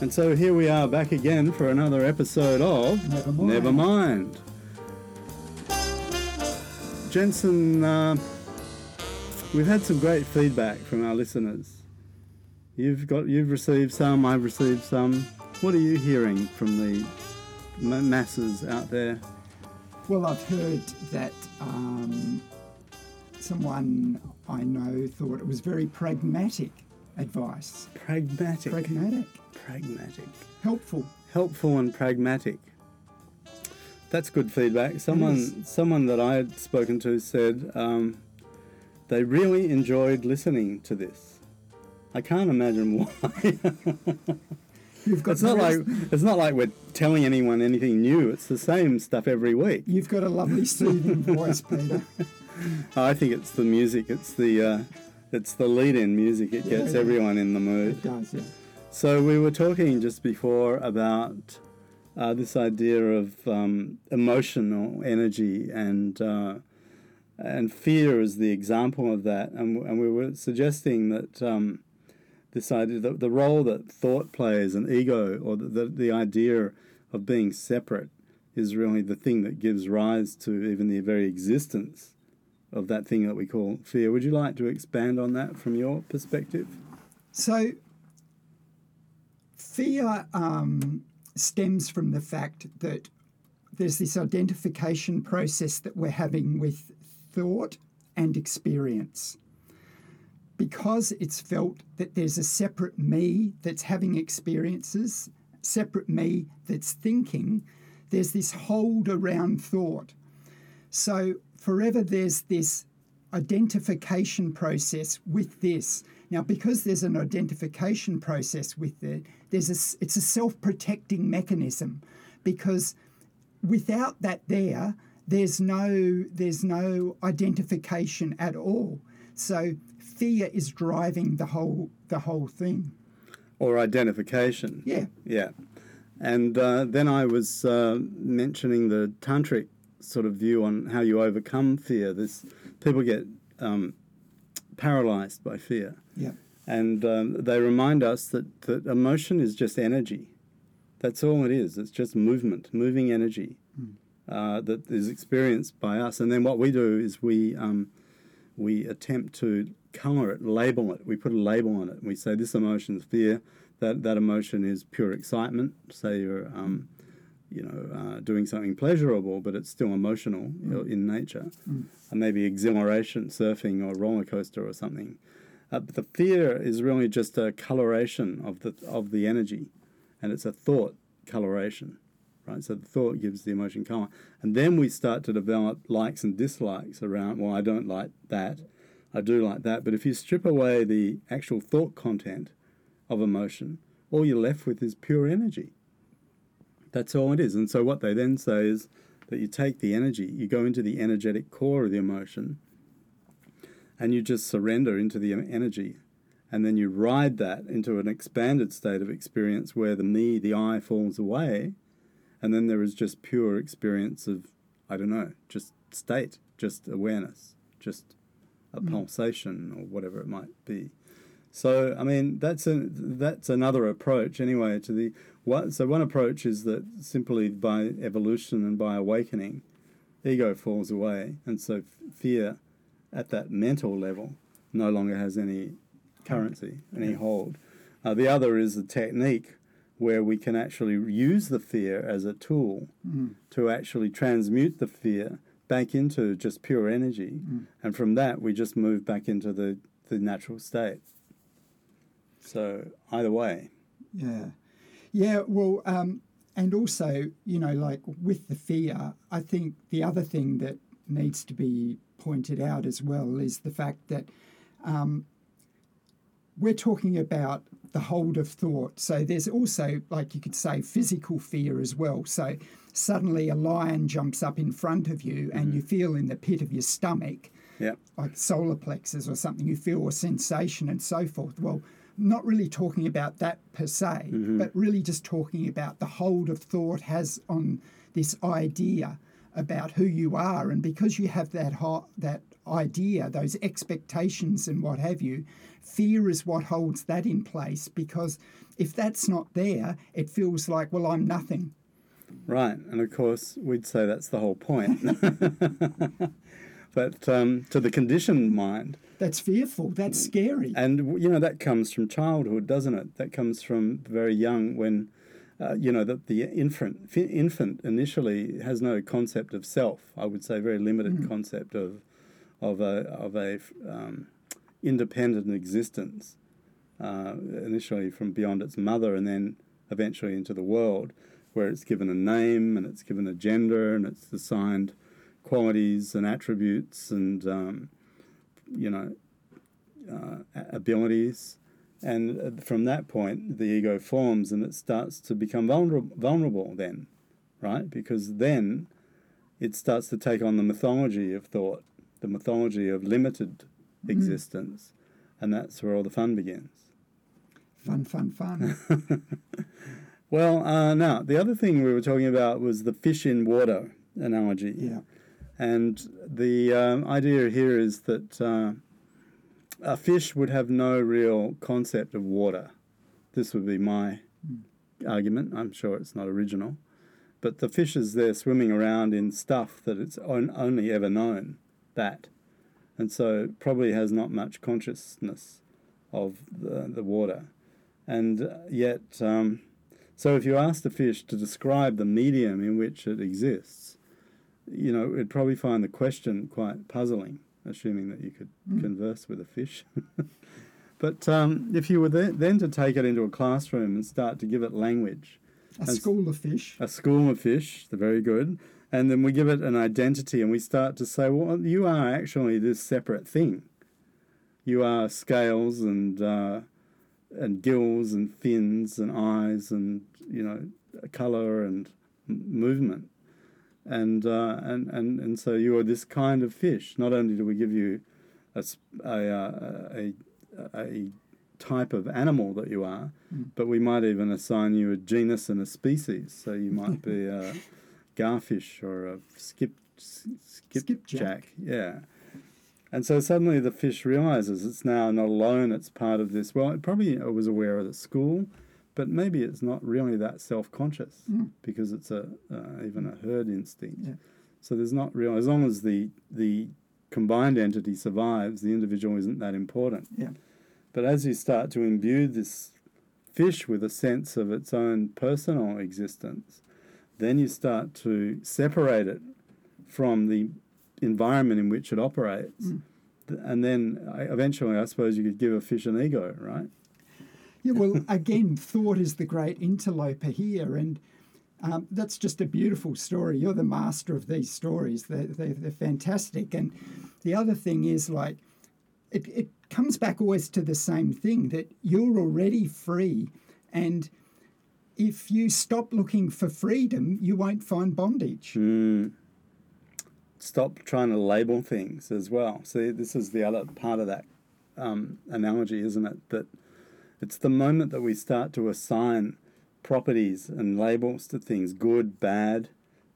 And so here we are back again for another episode of Never mind. Never Mind. Jensen, uh, we've had some great feedback from our listeners. You've got, you've received some, I've received some. What are you hearing from the ma- masses out there? Well, I've heard that um, someone I know thought it was very pragmatic advice. Pragmatic. Pragmatic. pragmatic. Helpful. helpful and pragmatic. That's good feedback. Someone, is. someone that I had spoken to said um, they really enjoyed listening to this. I can't imagine why. You've got it's not like it's not like we're telling anyone anything new. It's the same stuff every week. You've got a lovely soothing voice, Peter. I think it's the music. It's the uh, it's the lead-in music. It Yeah, gets yeah. everyone in the mood. It does, yeah. So we were talking just before about uh, this idea of um, emotional energy and uh, and fear is the example of that, and, and we were suggesting that um, this idea, the, the role that thought plays, and ego, or the, the the idea of being separate, is really the thing that gives rise to even the very existence of that thing that we call fear. Would you like to expand on that from your perspective? So, fear um, stems from the fact that there's this identification process that we're having with thought and experience. Because it's felt that there's a separate me that's having experiences, separate me that's thinking, there's this hold around thought. So forever there's this identification process with this. Now, because there's an identification process with it, there's a, it's a self-protecting mechanism, because without that there, there's no there's no identification at all. So fear is driving the whole the whole thing. Or identification. Yeah. Yeah. And uh, then I was uh, mentioning the tantric sort of view on how you overcome fear. This people get um, paralyzed by fear, Yeah. and um, they remind us that that emotion is just energy. That's all it is. It's just movement, moving energy uh, that is experienced by us. And then what we do is we um, we attempt to color it, label it. We put a label on it. We say this emotion is fear. That that emotion is pure excitement. Say you're, um, doing something pleasurable, but it's still emotional know, in nature. And maybe exhilaration, surfing or roller coaster or something. Uh, but the fear is really just a coloration of the of the energy, and it's a thought coloration, right? So the thought gives the emotion color, and then we start to develop likes and dislikes around. Well, I don't like that, I do like that. But if you strip away the actual thought content of emotion, all you're left with is pure energy. That's all it is. And so what they then say is that you take the energy, you go into the energetic core of the emotion, and you just surrender into the energy. And then you ride that into an expanded state of experience where the me, the I falls away. And then there is just pure experience of, I don't know, just state, just awareness, just a mm. pulsation or whatever it might be. So I mean that's a that's another approach anyway to the what so one approach is that simply by evolution and by awakening, ego falls away, and so fear at that mental level no longer has any currency, any hold. Uh, the other is the technique where we can actually use the fear as a tool to actually transmute the fear back into just pure energy, and from that we just move back into the, the natural state. So either way, Yeah. Yeah, well, um, and also, you know, like with the fear, I think the other thing that needs to be pointed out as well is the fact that um, we're talking about the hold of thought. So there's also, like you could say, physical fear as well. So suddenly a lion jumps up in front of you and you feel in the pit of your stomach yeah, like solar plexus or something, you feel a sensation and so forth. Well, not really talking about that per se, mm-hmm. but really just talking about the hold of thought has on this idea about who you are, and because you have that ho- that idea, those expectations, and what have you, fear is what holds that in place. Because if that's not there, it feels like, well, I'm nothing. Right, and of course we'd say that's the whole point. but um, to the conditioned mind, That's fearful. That's scary. and you know that comes from childhood, doesn't it? That comes from very young when. Uh, you know that the infant infant initially has no concept of self. I would say very limited concept of of a of a um, independent existence. Uh, initially from beyond its mother, and then eventually into the world, where it's given a name and it's given a gender and it's assigned qualities and attributes and um, you know uh, abilities. And uh, from that point, the ego forms and it starts to become vulnerable, vulnerable then, right? Because then it starts to take on the mythology of thought, the mythology of limited existence. And that's where all the fun begins. Fun, fun, fun. Well, uh, now, the other thing we were talking about was the fish in water analogy. yeah. And the um, idea here is that uh, a fish would have no real concept of water. This would be my argument. I'm sure it's not original. But the fish is there swimming around in stuff that it's on, only ever known that. And so probably has not much consciousness of the, the water. And uh, yet, um, so if you ask the fish to describe the medium in which it exists, you know, it'd probably find the question quite puzzling, assuming that you could converse with a fish. but um, if you were then, then to take it into a classroom and start to give it language, A school of fish. a school of fish, they're very good, and then we give it an identity and we start to say, well, you are actually this separate thing. You are scales and uh, and gills and fins and eyes and you know color and m- movement, and uh, and and and so you are this kind of fish. Not only do we give you a s- a uh, a, a type of animal that you are, but we might even assign you a genus and a species. So you might be a garfish or a skip s- skipjack. Skipjack. Yeah. And so suddenly the fish realizes it's now not alone, it's part of this. Well, it probably was aware of the school, but maybe it's not really that self conscious Mm. because it's a uh, even a herd instinct. Yeah. So there's not real, as long as the, the combined entity survives, the individual isn't that important. Yeah. But as you start to imbue this fish with a sense of its own personal existence, then you start to separate it from the environment in which it operates. Mm. And then I- eventually, I suppose you could give a fish an ego, right? Yeah, well, again, thought is the great interloper here, and um, that's just a beautiful story. You're the master of these stories; they're, they're, they're fantastic. And the other thing is, like, it, it comes back always to the same thing that you're already free, and if you stop looking for freedom, you won't find bondage. Mm. Stop trying to label things as well. See, this is the other part of that um, analogy, isn't it? That it's the moment that we start to assign properties and labels to things good, bad,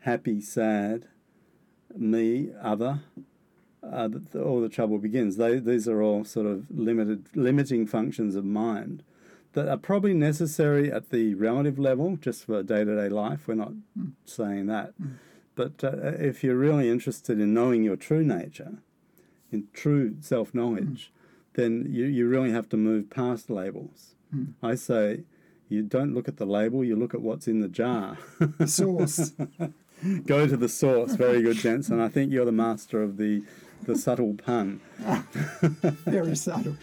happy, sad, me, other. Uh, all the trouble begins. They, these are all sort of limited, limiting functions of mind that are probably necessary at the relative level, just for day to day life. We're not saying that. But uh, if you're really interested in knowing your true nature, in true self knowledge, then you, you really have to move past labels. Hmm. I say, you don't look at the label, you look at what's in the jar. The source. Go to the source. Very good, Jensen. I think you're the master of the, the subtle pun. Very subtle.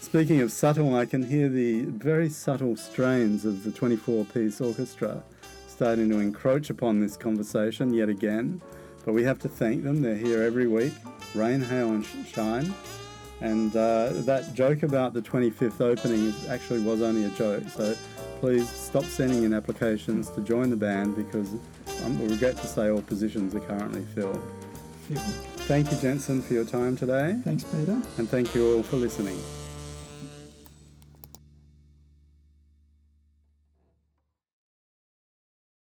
Speaking of subtle, I can hear the very subtle strains of the 24 piece orchestra starting to encroach upon this conversation yet again. But we have to thank them. They're here every week, rain, hail, and shine. And uh, that joke about the 25th opening actually was only a joke. So please stop sending in applications to join the band because um, we regret to say all positions are currently filled. Thank you, Jensen, for your time today. Thanks, Peter. And thank you all for listening.